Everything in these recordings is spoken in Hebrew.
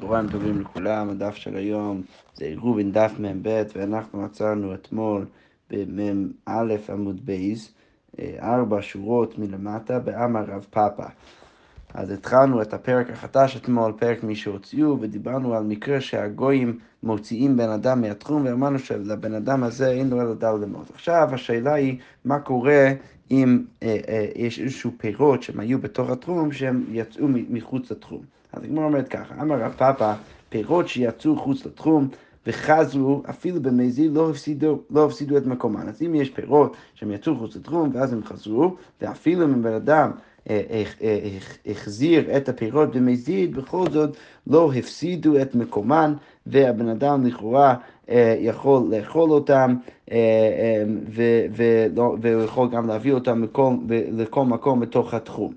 צהריים טובים לכולם, הדף של היום זה עירובין דף מ"ב ואנחנו עצרנו אתמול במ"א עמוד ב', אה, ארבע שורות מלמטה באמר רב פאפא. אז התחלנו את הפרק החדש אתמול, פרק מי שהוציאו, ודיברנו על מקרה שהגויים מוציאים בן אדם מהתחום, ואמרנו שלבן אדם הזה אין לו אלא ד' אמות. עכשיו השאלה היא, מה קורה אם אה, אה, יש איזשהו פירות שהם היו בתוך התחום, שהם יצאו מחוץ לתחום. אז הגמרא אומרת ככה, אמר רב פאפא, פירות שיצאו חוץ לתחום וחזרו, אפילו במזיד לא הפסידו, לא הפסידו את מקומן. אז אם יש פירות שהם יצאו חוץ לתחום ואז הם חזרו, ואפילו אם בן אדם אה, אה, אה, החזיר את הפירות במזיד, בכל זאת לא הפסידו את מקומן, והבן אדם לכאורה יכול לאכול אותם, והוא יכול גם להביא אותם לכל מקום בתוך התחום.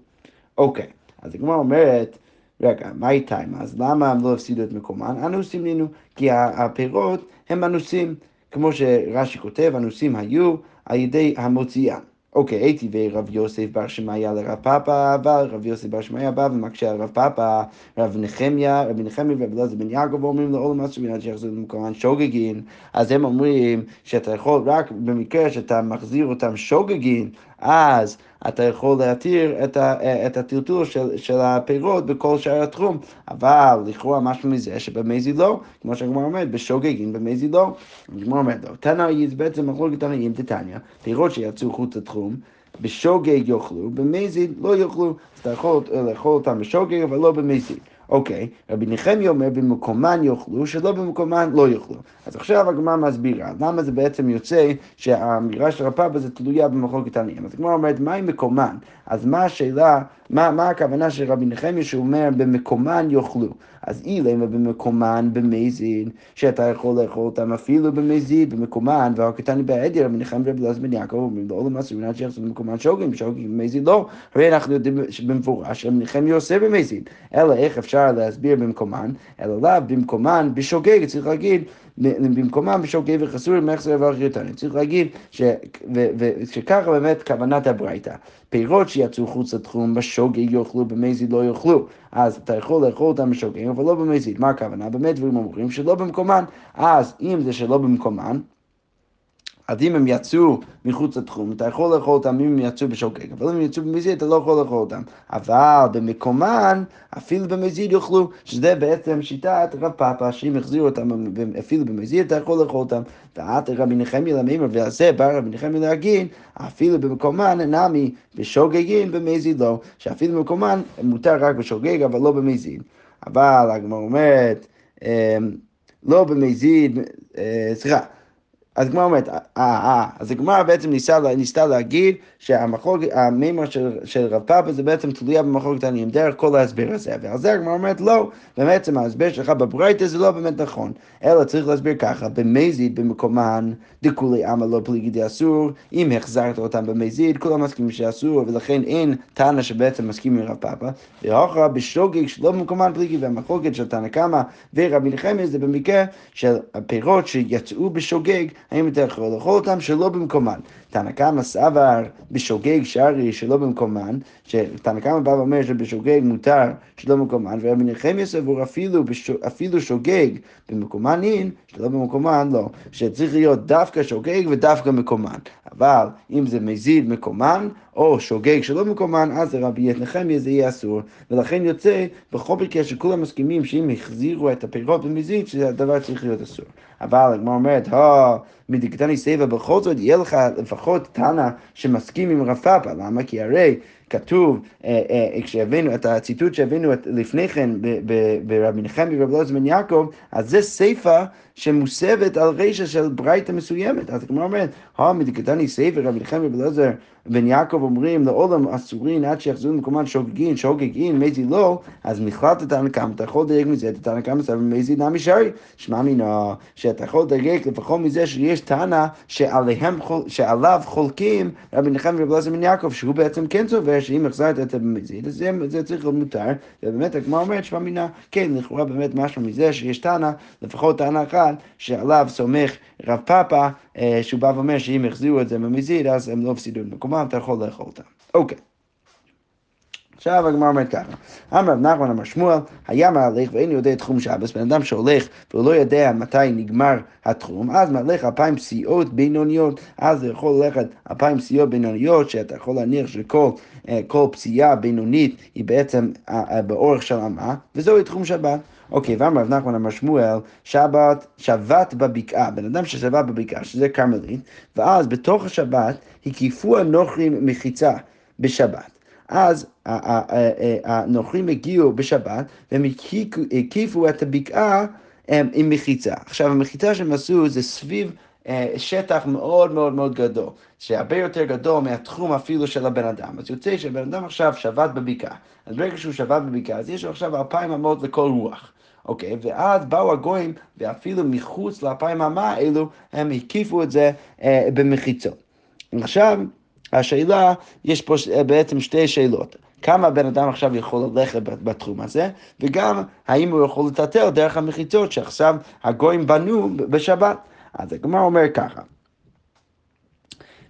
אוקיי, אז הגמרא אומרת, רגע, מה איתם? אז למה הם לא הפסידו את מקומן? אנוסים נינו, כי הפירות הם אנוסים, כמו שרש"י כותב, אנוסים היו על ידי המוציאם. אוקיי, הייתי ורב יוסף בר שמעיה לרב פאפא, אבל רב יוסף בר שמעיה בא ומקשה על רב פאפא, רב נחמיה, רבי נחמיה ורב אלעזר בן יעקב אומרים לו, עולם אסור מן שיחזרו למקומן שוגגין, אז הם אומרים שאתה יכול רק במקרה שאתה מחזיר אותם שוגגין, אז אתה יכול להתיר את, ה, את הטלטול של, של הפירות בכל שאר התחום, אבל לכאורה משהו מזה שבמזי לא, כמו שהגמר אומרת, בשוגגין במזי לא. הגמר אומרת לא, תנאי זה בעצם מחלוקת תנאים דתניא, פירות שיצאו חוץ לתחום. בשוגג יאכלו, במזיד לא יאכלו, אז אתה יכול לאכול אותם בשוגג אבל לא במזיד. אוקיי, רבי נחמיה אומר במקומן יאכלו, שלא במקומן לא יאכלו. אז עכשיו הגמרא מסבירה, למה זה בעצם יוצא שהאמירה של רפאבא זה תלויה במחלוקת עניים. אז הגמרא אומרת, מהי מקומן? אז מה השאלה, מה, מה הכוונה של רבי נחמיה שהוא אומר במקומן יאכלו? אז אילמה במקומן במזין, שאתה יכול לאכול אותם אפילו במזין, במקומן, והקטני רבי נחמיה רבי אלעזר בן יעקב, אומרים לו, עולם אסור מנת שיחסו במקומן שוגים, שוגים במזין לא. הרי אנחנו יודעים במפורש שרבי נחמיה עושה במזין. אלא איך אפשר להסביר במקומן, אלא לאו במקומן בשוגג, צריך להגיד במקומם בשוגג וחסור מחזר ואחריותני. צריך להגיד שככה באמת כוונת הברייתא. פירות שיצאו חוץ לתחום בשוגג יאכלו, במזיד לא יאכלו. אז אתה יכול לאכול אותם בשוגג, אבל לא במזיד. מה הכוונה? באמת דברים אומרים שלא במקומן. אז אם זה שלא במקומן, אז אם הם יצאו מחוץ לתחום, אתה יכול לאכול אותם אם הם יצאו בשוגג, אבל אם הם יצאו במזיד, אתה לא יכול לאכול אותם. אבל במקומן, אפילו במזיד יאכלו, שזה בעצם שיטת רב פאפא, שאם החזירו אותם אפילו במזיד, אתה יכול לאכול אותם. ואת רבי נחמיה למימר, ועל זה בא רבי נחמיה להגיד, אפילו במקומן נמי בשוגגים במזיד לא, שאפילו במקומן מותר רק בשוגג, אבל לא במזיד. אבל הגמרא אומרת, אמ, לא במזיד, אה, סליחה, אז הגמרא אומרת, אה, אה, אז הגמרא בעצם ניסה, ניסתה להגיד שהמחלוקת, המימר של, של רב פאפה זה בעצם תלויה במחלוקת העניים, דרך כל ההסבר הזה, ועל זה הגמרא אומרת לא, ובעצם ההסבר שלך בברייתא זה לא באמת נכון, אלא צריך להסביר ככה, במזיד במקומן דכולי עמא לא פליגי דאסור, אם החזרת אותם במזיד, כולם מסכימים שאסור, ולכן אין טענה שבעצם מסכים עם רב פאפה, והוכרע בשוגג שלא במקומן פליגי, והמחלוקת של תנא קמא ורבי נחמיה זה במקרה של הפירות שיצאו בשוגג, האם אתה יכול לאכול אותם שלא במקומן. תנא קמא סבר בשוגג שרי שלא במקומן, שתנא קמא בא ואומר שבשוגג מותר שלא במקומן, ורבי נחמיה סבור אפילו, אפילו שוגג במקומן אין, שלא במקומן לא, שצריך להיות דווקא שוגג ודווקא מקומן. אבל אם זה מזיד מקומן, או שוגג שלא במקומן, אז לרבי נחמיה זה יהיה אסור. ולכן יוצא בכל מקרה שכולם מסכימים שאם החזירו את הפירות במזיד, שהדבר צריך להיות אסור. אבל הגמרא אומרת, הו, מדקתני סייבה, בכל זאת יהיה לך לפחות תנא שמסכים עם רב פאפא, למה? כי הרי כתוב, אה, אה, כשהבאנו את הציטוט שהבאנו לפני כן ברבי נחמי ורבי אלעזר בן יעקב, אז זה סיפא שמוסבת על רשע של ברייתא מסוימת. אז הגמרא אומרת, הו, מדקתני סייבה, רבי נחמי ורבי אלעזר בן יעקב אומרים לעולם אסורין עד שיחזרו למקומן שוגגין, שוגגין, מזי לא, אז מכללת תנא קמא, אתה יכול לדייק מזה, תנא קמא סבר מזי נמי שרי, שמע מינו, שאתה יכול לדייק לפחות מזה שיש תנא שעליו חולקים רבי נחמי ורבי אלעזר בן יעקב, שהוא בעצם כן סובר שאם החזרת את המזיד, אז זה צריך להיות מותר, ובאמת הגמרא אומרת, שמע מינה, כן, לכאורה באמת משהו מזה שיש תנא, לפחות תנא אחת, שעליו סומך רב פאפא, אה, שהוא בא ואומר שאם החזירו את זה במזיד, אז הם לא הפסידו את מקומם, אתה יכול לאכול אותם. אוקיי. עכשיו הגמרא אומרת ככה, אמר רב נחמן אמר שמואל, היה מהלך ואין יודע תחום שבס, בן אדם שהולך והוא לא יודע מתי נגמר התחום, אז מהלך אלפיים פסיעות בינוניות, אז הוא יכול ללכת אלפיים פסיעות בינוניות, שאתה יכול להניח שכל אה, פסיעה בינונית היא בעצם אה, אה, באורך של אמה, וזוהי תחום שבת. אוקיי, ואמר רב נחמן אמר שמואל, שבת, שבת בבקעה, בן אדם ששבת בבקעה, שזה כרמלית, ואז בתוך השבת הקיפו הנוכרים מחיצה בשבת. אז הנוכרים הגיעו בשבת והם הקיפו את הבקעה עם מחיצה. עכשיו המחיצה שהם עשו זה סביב שטח מאוד מאוד מאוד גדול, שהרבה יותר גדול מהתחום אפילו של הבן אדם. אז יוצא שהבן אדם עכשיו שבת בבקעה, אז ברגע שהוא שבת בבקעה, אז יש לו עכשיו אלפיים אמות לכל רוח. אוקיי, ואז באו הגויים, ואפילו מחוץ לאלפיים אמה האלו, הם הקיפו את זה אה, במחיצות. עכשיו, השאלה, יש פה בעצם שתי שאלות. כמה בן אדם עכשיו יכול ללכת בתחום הזה, וגם האם הוא יכול לטלטל דרך המחיצות שעכשיו הגויים בנו בשבת. אז הגמרא אומר ככה,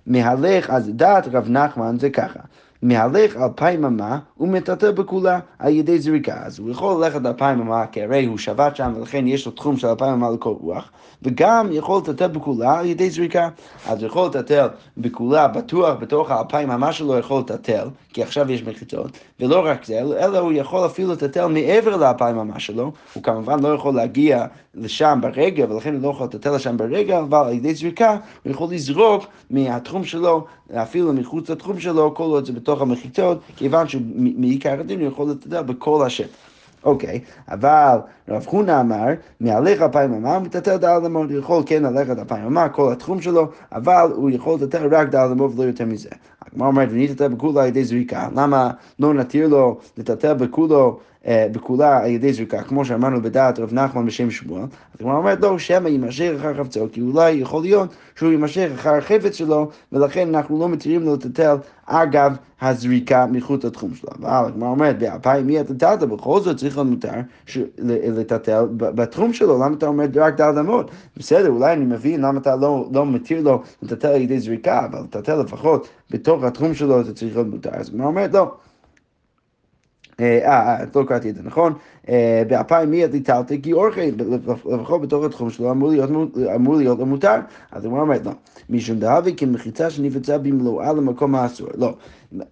מהלך, אז דעת רב נחמן זה ככה, מהלך אלפיים אמה ומטלטל בכולה על ידי זריקה. אז הוא יכול ללכת אלפיים אמה, כי הרי הוא שבת שם ולכן יש לו תחום של אלפיים אמה לכל רוח, וגם יכול לטלטל בכולה על ידי זריקה. אז הוא יכול לטלטל בכולה בטוח בתוך האלפיים אמה שלו יכול לטלטל, כי עכשיו יש מחיצות, ולא רק זה, אלא הוא יכול אפילו לטלטל מעבר לאלפיים אמה שלו, הוא כמובן לא יכול להגיע לשם ברגע, ולכן הוא לא יכול לטלטל לשם ברגע, אבל על ידי זריקה הוא יכול לזרוק מהתחום שלו, אפילו מחוץ לתחום שלו, כל עוד זה בתוך המחיצות, כיוון שמעיקר הדין הוא יכול לטלטל בכל השטח. אוקיי, אבל רב חונה אמר, מהלך אלפיים אמה, מטלטל דל אמות, הוא יכול כן ללכת אלפיים אמה, כל התחום שלו, אבל הוא יכול לטלטל רק דל אמות ולא יותר מזה. הגמרא אומרת, ונטלטל בכולו על ידי זריקה, למה לא נתיר לו לטלטל בכולו בכולה על ידי זריקה, כמו שאמרנו בדעת רב נחמן בשם שמואל, הגמרא אומרת לא, שמא יימשך אחר חפצו, כי אולי יכול להיות שהוא יימשך אחר החפץ שלו, ולכן אנחנו לא מתירים לו לטלטל אגב הזריקה מחוץ לתחום שלו. אבל הגמרא אומרת, באלפיים מי אתה טלטל, בכל זאת צריך להיות מותר לטלטל בתחום שלו, למה אתה אומר רק דל אמות? בסדר, אולי אני מבין למה אתה לא, לא מתיר לו לטלטל על ידי זריקה, אבל לטלטל לפחות בתוך התחום שלו זה צריך להיות מותר. אז הגמרא אומרת לא. אה, אה, לא קראתי את זה נכון, באלפיים מי ליטלתי כי אורחי, לפחות בתוך התחום שלו אמור להיות לו מותר. אז הוא אומר לא, משום דהבי כמחיצה שנפצה במלואה למקום האסור. לא,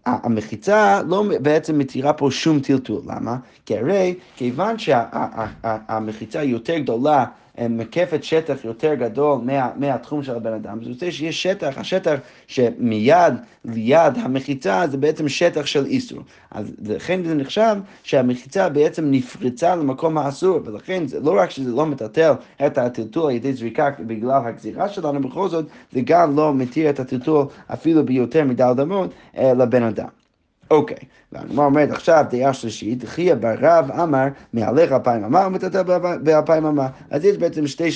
המחיצה לא בעצם מתירה פה שום טלטול, למה? כי הרי כיוון שהמחיצה יותר גדולה מקפת שטח יותר גדול מה, מהתחום של הבן אדם, זה רוצה שיש שטח, השטח שמיד ליד המחיצה זה בעצם שטח של איסור. אז לכן זה נחשב שהמחיצה בעצם נפרצה למקום האסור, ולכן זה לא רק שזה לא מטלטל את הטלטול על ידי זריקה בגלל הגזירה שלנו, בכל זאת זה גם לא מתיר את הטלטול אפילו ביותר מדל דמות אה, לבן אדם. אוקיי, והגמרא אומרת עכשיו דעה שלישית, חייא בר רב אמר מהלך אלפיים אמה ומטלטל באלפיים אמה. אז יש בעצם שתי,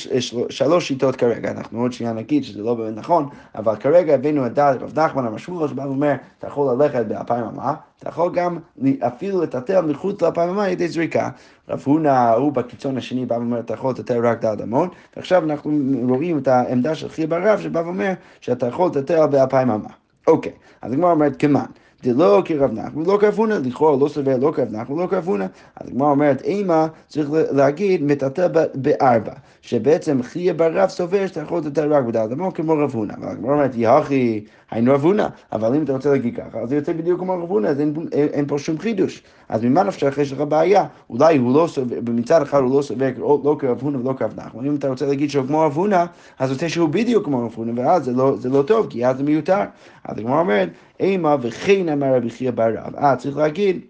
שלוש שיטות כרגע, אנחנו עוד שנייה נגיד שזה לא באמת נכון, אבל כרגע הבאנו את דעת רב נחמן המשמעות שבא ואומר, אתה יכול ללכת באלפיים אמה, אתה יכול גם אפילו לטלטל מחוץ לאלפיים אמה על ידי זריקה. רב הונא הוא בקיצון השני בא ואומר, אתה יכול לטלטל רק דל דמון, ועכשיו אנחנו רואים את העמדה של חייא בר רב שבא ואומר שאתה יכול לטלטל באלפיים אמה. אוקיי, אז הגמרא אומרת כמאן. דלא כרב נחמן ולא כרב הונא, לכאורה לא סובר לא כרב נחמן ולא כרב הונא. אז הגמרא אומרת, אימה צריך להגיד מטלטל בארבע, שבעצם חייא בר רב סובר שאתה יכול לטלטל רק בדל דמו כמו רב הונא. אבל הגמרא אומרת, יחי, היינו רב הונא, אבל אם אתה רוצה להגיד ככה, אז זה יוצא בדיוק כמו רב הונא, אז אין, אין, אין פה שום חידוש. אז ממה נפשך יש לך בעיה? אולי הוא לא סובר, במצד אחד הוא לא סובר לא כרב הונא ולא כרב נחמן. אם אתה רוצה להגיד שהוא כמו רב הונא, אז רוצה שהוא בדיוק כמו רב הונא, ואז זה לא, זה לא טוב, כי אז זה מיותר. אז הגמרא אומרת, אימה וכן אמר רבי חייא בר רב. אה, צריך להגיד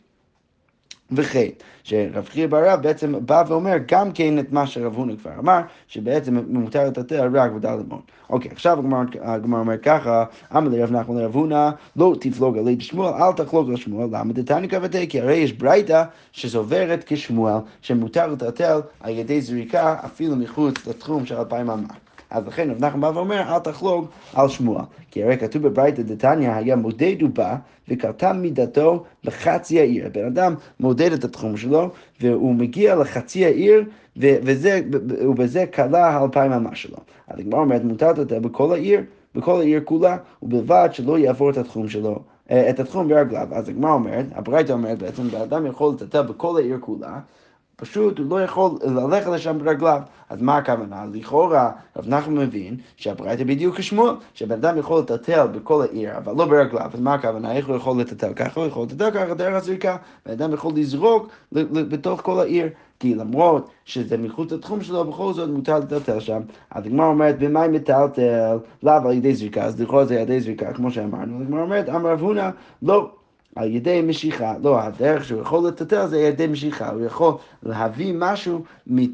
וכן, שרב חייא בר רב בעצם בא ואומר גם כן את מה שרב הונא כבר אמר, שבעצם מותר לטלטל רק בדל אמון. אוקיי, עכשיו הגמרא אומר ככה, אמר לרב נחמן לרב הונא, לא תפלוג עלי בשמואל, אל תחלוג על שמואל, למה דתני כבתי? כי הרי יש ברייתא שסוברת כשמואל, שמותר לטלטל על ידי זריקה אפילו מחוץ לתחום של אלפיים אמה. אז לכן רב נחמן בא ואומר, אל תחלוג על שמואל. כי הרי כתוב בברייתא דתניא, היה מודד ובא, וקלטה מידתו בחצי העיר. הבן אדם מודד את התחום שלו, והוא מגיע לחצי העיר, וזה, ובזה כלה האלפיים אמה שלו. אז הגמרא אומרת, מותר לתת בכל העיר. בכל העיר כולה, ובלבד שלא יעבור את התחום שלו אה, את התחום ברגליו. אז הגמרא אומרת, הברייתא אומרת בעצם, האדם יכול לטטל בכל העיר כולה. פשוט הוא לא יכול ללכת לשם ברגליו. אז מה הכוונה? לכאורה, רב נחמן מבין שהברייתא בדיוק כשמואל, שבן אדם יכול לטלטל בכל העיר, אבל לא ברגליו. אז מה הכוונה? איך הוא יכול לטלטל ככה? הוא יכול לטלטל ככה דרך הזריקה. בן אדם יכול לזרוק בתוך כל העיר. כי למרות שזה מחוץ לתחום שלו, בכל זאת מותר לטלטל שם. אז הגמרא אומרת, במה מטלטל? לאו על ידי זריקה, אז לכאורה זה על ידי זריקה, כמו שאמרנו. הגמרא אומרת, אמר רב הונא, לא. על ידי משיכה. לא, הדרך שהוא יכול לטטל זה על ידי משיכה. הוא יכול להביא משהו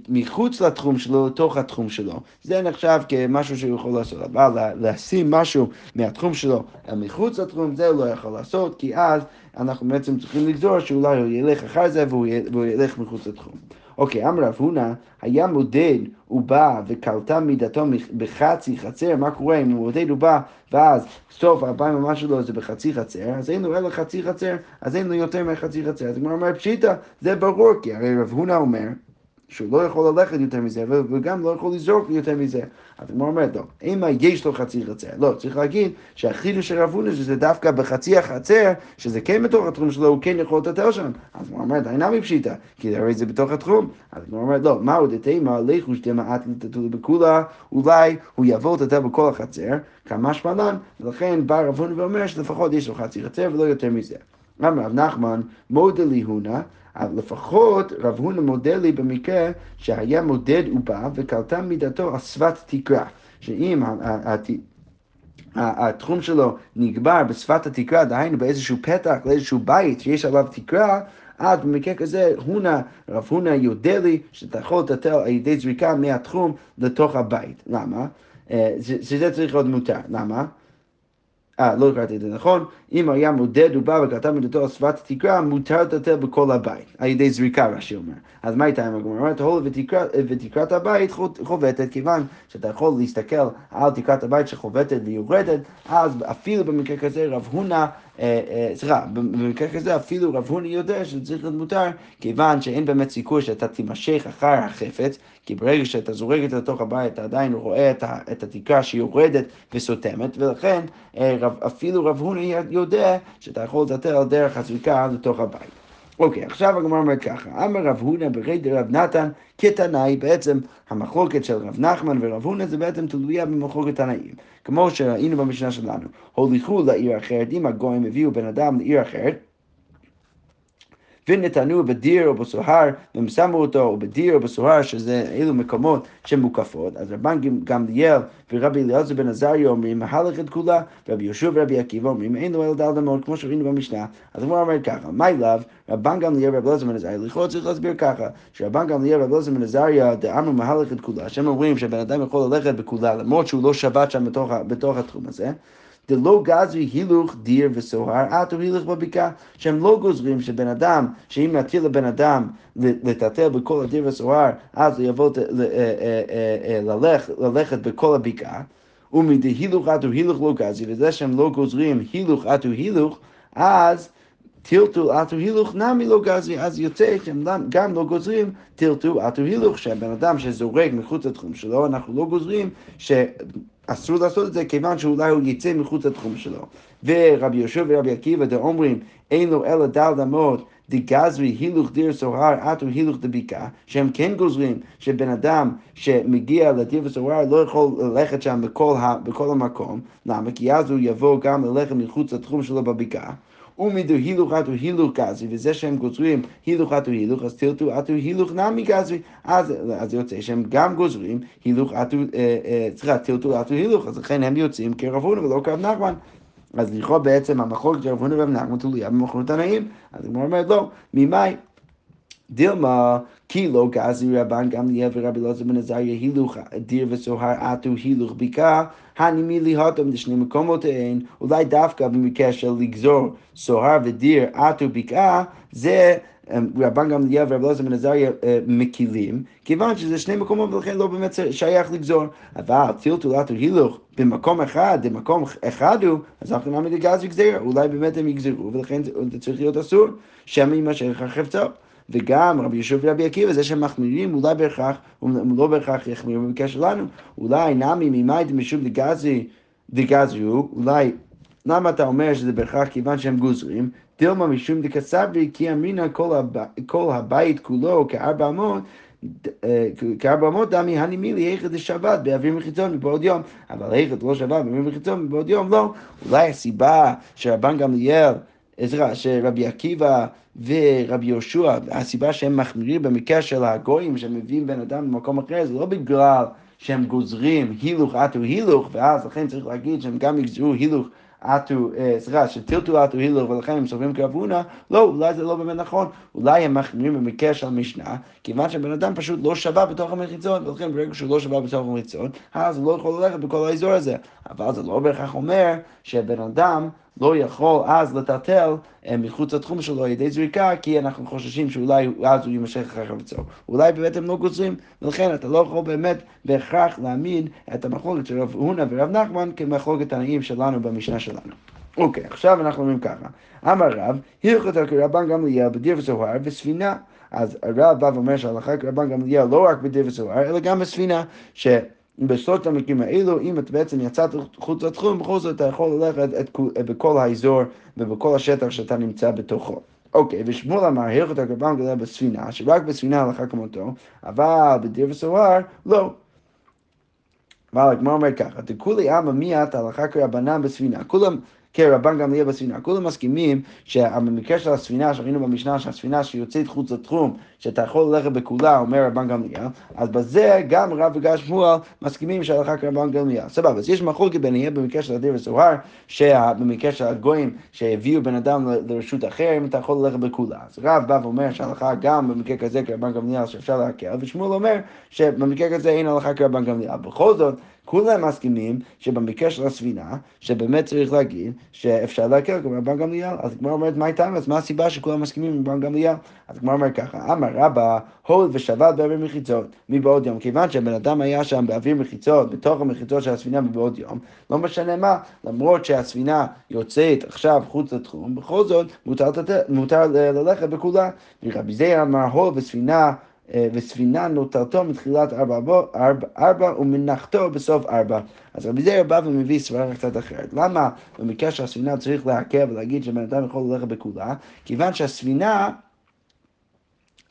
מחוץ לתחום שלו לתוך התחום שלו. זה נחשב כמשהו שהוא יכול לעשות. אבל לשים משהו מהתחום שלו מחוץ לתחום, זה הוא לא יכול לעשות, כי אז אנחנו בעצם צריכים לגזור שאולי הוא ילך אחר זה והוא ילך מחוץ לתחום. אוקיי, אמר רב הונא, היה מודד ובא וקלטה מידתו בחצי חצר, מה קורה אם הוא מודד ובא ואז סוף האלפיים ממש שלו זה בחצי חצר, אז אין לו אלא חצי חצר, אז אין לו יותר מחצי חצר. אז הגמרא אומרת פשיטא, זה ברור, כי הרי רב הונא אומר שהוא לא יכול ללכת יותר מזה, וגם לא יכול לזרוק יותר מזה. אז הגמרא אומרת, לא, אם יש לו חצי חצר, לא, צריך להגיד שהחידוש של רב הונא שזה דווקא בחצי החצר, שזה כן בתוך התחום שלו, הוא כן יכול לטטל שם. אז הגמרא אומרת, אינה מפשיטה, כי הרי זה בתוך התחום. אז הגמרא אומרת, לא, מהו דתימה, לכו שתמעט לטטול בכולה, אולי הוא יבוא לטטל בכל החצר, כמה שמלן, ולכן בא רב הונא ואומר שלפחות יש לו חצי חצר ולא יותר מזה. אמר רב נחמן, מודלי הונא, אבל לפחות רב הונא מודה לי במקרה שהיה מודד ובא וקלטה מידתו על שפת תקרה. שאם התחום שלו נגבר בשפת התקרה, דהיינו באיזשהו פתח לאיזשהו בית שיש עליו תקרה, אז במקרה כזה הונא, רב הונא יודע לי שאתה יכול לטטל על ידי זריקה מהתחום לתוך הבית. למה? אה, שזה צריך להיות מותר. למה? אה, לא קראתי את זה נכון, אם היה מודד ובא וכתב מידתו על שפת התקרה, מותר לטלטל בכל הבית, על ידי זריקה, רש"י אומר. אז מה הייתה עם הגמרא? אומרת, הול ותקרת הבית חובטת, כיוון שאתה יכול להסתכל על תקרת הבית שחובטת ויורדת, אז אפילו במקרה כזה רב הונא אה, אה, סליחה, במקרה כזה אפילו רב הוני יודע שזה צריך להיות מותר, כיוון שאין באמת סיכוי שאתה תימשך אחר החפץ, כי ברגע שאתה זורק את זה לתוך הבית, אתה עדיין רואה את התקרה שיורדת וסותמת, ולכן אה, אפילו רב הוני יודע שאתה יכול לטטל על דרך הזריקה לתוך הבית. אוקיי, עכשיו הגמרא אומרת ככה, אמר רב הונא ברי דרב נתן כתנאי, בעצם המחלוקת של רב נחמן ורב הונא זה בעצם תלויה במחלוקת תנאים. כמו שראינו במשנה שלנו, הוליכו לעיר אחרת, אם הגויים הביאו בן אדם לעיר אחרת, ונתנו בדיר או בסוהר, והם שמו אותו, או בדיר או בסוהר, שזה אלו מקומות שמוקפות. אז רבן גמליאל ורבי אליעזר בן עזריה אומרים, מהלכת כולה, ורבי יהושע ורבי עקיבא אומרים, אין לו אלא דל דמות, כמו שראינו במשנה. אז הוא אומר ככה, מי לאו, רבן גמליאל ורבי אליעזר בן עזריה, לכאורה צריך להסביר ככה, שרבן גמליאל ורבי אליעזר בן עזריה דאמרו מהלכת כולה, שהם אומרים שבן אדם יכול ללכת בכולה, למרות שהוא לא שבת שם בתוך, בתוך התחום הזה. דלא גזרי הילוך דיר וסוהר, עטו הילוך בבקעה, שהם לא גוזרים שבן אדם, שאם נטיל לבן אדם לטלטל בכל הדיר וסוהר, אז הוא יבוא אה, אה, אה, ללכת בכל הבקעה. ומדהילוך עטו הילוך לא גזרי, וזה שהם לא גוזרים הילוך עטו הילוך, אז טלטול עטו הילוך נמי לא גזרי, אז יוצא שהם גם לא גוזרים טלטול עטו הילוך, שהבן אדם שזורק מחוץ לתחום שלו, אנחנו לא גוזרים אסור לעשות את זה כיוון שאולי הוא יצא מחוץ לתחום שלו. ורבי יהושע ורבי עקיבא דאומרים אין לו אלא דל דמות דגזרי הילוך דיר סוהר עטו הילוך דביקה, שהם כן גוזרים שבן אדם שמגיע לדיר וסוהר לא יכול ללכת שם בכל, בכל המקום, למה? כי אז הוא יבוא גם ללכת מחוץ לתחום שלו בבקעה. ומדו הילוך עטו הילוך גזרי, וזה שהם גוזרים הילוך עטו הילוך, אז טילטו עטו הילוך נמי גזרי, אז, אז יוצא שהם גם גוזרים הילוך אה, סליחה, טילטו עטו הילוך, אז לכן הם יוצאים כרב הונא ולא כרב נחמן. אז לכאורה בעצם המחלוקת של רב הונא ורב נחמן תלויה במחלוקת תנאים. אז הגמרא אומרת לא, ממאי? דילמה כי לא גזי רבן גמליאל ורבי אלעזר בן עזריה הילוך דיר וסוהר עטו הילוך בקעה, הנימי ליהותם לשני מקומותיהן, אולי דווקא במקרה של לגזור סוהר ודיר עטו בקעה, זה רבן גמליאל ורבי אלעזר בן עזריה מקילים, כיוון שזה שני מקומות ולכן לא באמת שייך לגזור. אבל טילטול עטו הילוך במקום אחד, במקום אחד הוא, אז אנחנו נעמיד לגז וגזירה, אולי באמת הם יגזרו, ולכן זה צריך להיות אסור, שמא יימשך החפצו. וגם רבי יהושע ורבי עקיבא, זה שהם מחמירים, אולי בהכרח, לא בהכרח יחמירו בקשר לנו, אולי נמי ממאי דמשום דגזי, דגזי הוא, אולי למה אתה אומר שזה בהכרח כיוון שהם גוזרים? דילמה משום דקסברי כי אמרינא כל, הב... כל הבית כולו כארבע אמות כארבע אמות דמי הנימי לי היכד לשבת באוויר מחיצון מבעוד יום, אבל היכד לא שבת באוויר מחיצון מבעוד יום לא. אולי הסיבה שרבן גמליאל, סליחה, שרבי עקיבא ורבי יהושע, הסיבה שהם מחמירים במקרה של הגויים שמביאים בן אדם למקום אחר, זה לא בגלל שהם גוזרים הילוך עטו הילוך, ואז לכן צריך להגיד שהם גם יגזרו הילוך עטו, סליחה, שטילטו עטו הילוך ולכן הם סובבים קרבונה, לא, אולי זה לא באמת נכון, אולי הם מחמירים במקרה של המשנה, כיוון שבן אדם פשוט לא שווה בתוך המחיצות, ולכן ברגע שהוא לא שווה בתוך המחיצות, אז הוא לא יכול ללכת בכל האזור הזה. אבל זה לא בהכרח אומר שבן אדם לא יכול אז לטלטל מחוץ לתחום שלו על ידי זריקה, כי אנחנו חוששים שאולי אז הוא יימשך אחרי חפצו. אולי באמת הם לא גוזרים, ולכן אתה לא יכול באמת בהכרח להעמיד את המחלוקת של רב הונא ורב נחמן כמחלוקת הנעים שלנו במשנה שלנו. אוקיי, עכשיו אנחנו אומרים ככה. אמר רב, הלכות רבן גמליאל בדיר וזוהר וספינה. אז הרב בא ואומר שהלכה כרבן גמליאל לא רק בדיר וזוהר, אלא גם בספינה, ש... בשלושת המקרים האלו, אם אתה בעצם יצאת חוץ לתחום, בכל זאת אתה יכול ללכת את, בכל האזור ובכל השטח שאתה נמצא בתוכו. אוקיי, ושמואל אמר, הלכת הקרבן גדולה בספינה, שרק בספינה הלכה כמותו, אבל בדיר וסוהר, לא. אבל הגמרא אומר ככה, תקולי עמא מיעט הלכה כרבנן בספינה. כולם כן, רבן גמליאל בספינה. כולם מסכימים שבמקרה של הספינה, שראינו במשנה שהספינה שיוצאת חוץ לתחום, שאתה יכול ללכת בכולה, אומר רבן גמליאל, אז בזה גם רב וגם שמואל מסכימים שהלכה כרבן גמליאל. סבבה, אז יש מחלוקת ביניהם במקרה של הדיר וסוהר, שבמקרה של הגויים שהביאו בן אדם לרשות אחר, אם אתה יכול ללכת בכולה. אז רב בא ואומר שההלכה גם במקרה כזה כרבן גמליאל שאפשר להקל, ושמואל אומר שבמקרה כזה אין הלכה כרבן גמליאל. בכל זאת, כולם מסכימים שבמקרה של הספינה, שבאמת צריך להגיד שאפשר להקל כמו רבן גמליאל, אז הגמרא אומרת מה איתם? אז מה הסיבה שכולם מסכימים עם רבן גמליאל? אז הגמרא אומרת ככה, אמר רבא, הוד ושבת באוויר מחיצות מבעוד יום, כיוון שהבן אדם היה שם באוויר מחיצות, בתוך המחיצות של הספינה מבעוד יום, לא משנה מה, למרות שהספינה יוצאת עכשיו חוץ לתחום, בכל זאת מותר, מותר ללכת בכולה. ורבי זייר אמר הוד וספינה וספינה נוטלתו מתחילת ארבע, ארבע, ארבע ומנחתו בסוף ארבע. אז רבי זייר בא ומביא סברה קצת אחרת. למה במקרה שהספינה צריך להקל ולהגיד שבן אדם יכול ללכת בכולה? כיוון שהספינה...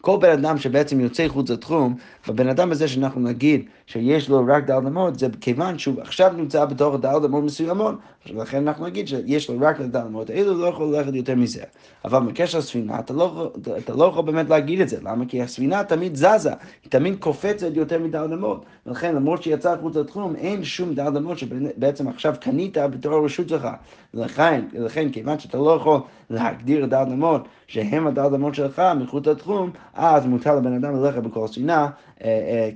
כל בן אדם שבעצם יוצא חוץ לתחום, בבן אדם הזה שאנחנו נגיד שיש לו רק דל אמות, זה כיוון שהוא עכשיו נמצא בתוך דל אמות מסוימות, ולכן אנחנו נגיד שיש לו רק דל אמות, האלו לא יכול ללכת יותר מזה. אבל בקשר לספינה, אתה לא, אתה לא יכול באמת להגיד את זה, למה? כי הספינה תמיד זזה, היא תמיד קופצת יותר מדל אמות, ולכן למרות שיצא חוץ לתחום, אין שום דל אמות שבעצם עכשיו קנית בתור הרשות שלך. ולכן, לכן, כיוון שאתה לא יכול להגדיר דל אמות שהם הדל אמות שלך מחוץ לתחום, אז מותר לבן אדם ללכת בכל ספינה,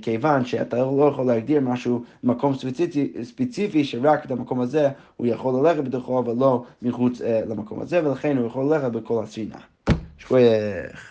כיוון שאתה לא יכול להגדיר משהו, מקום ספציפי, ספציפי שרק את המקום הזה הוא יכול ללכת בתוכו ולא מחוץ למקום הזה, ולכן הוא יכול ללכת בכל הספינה. שכוייך.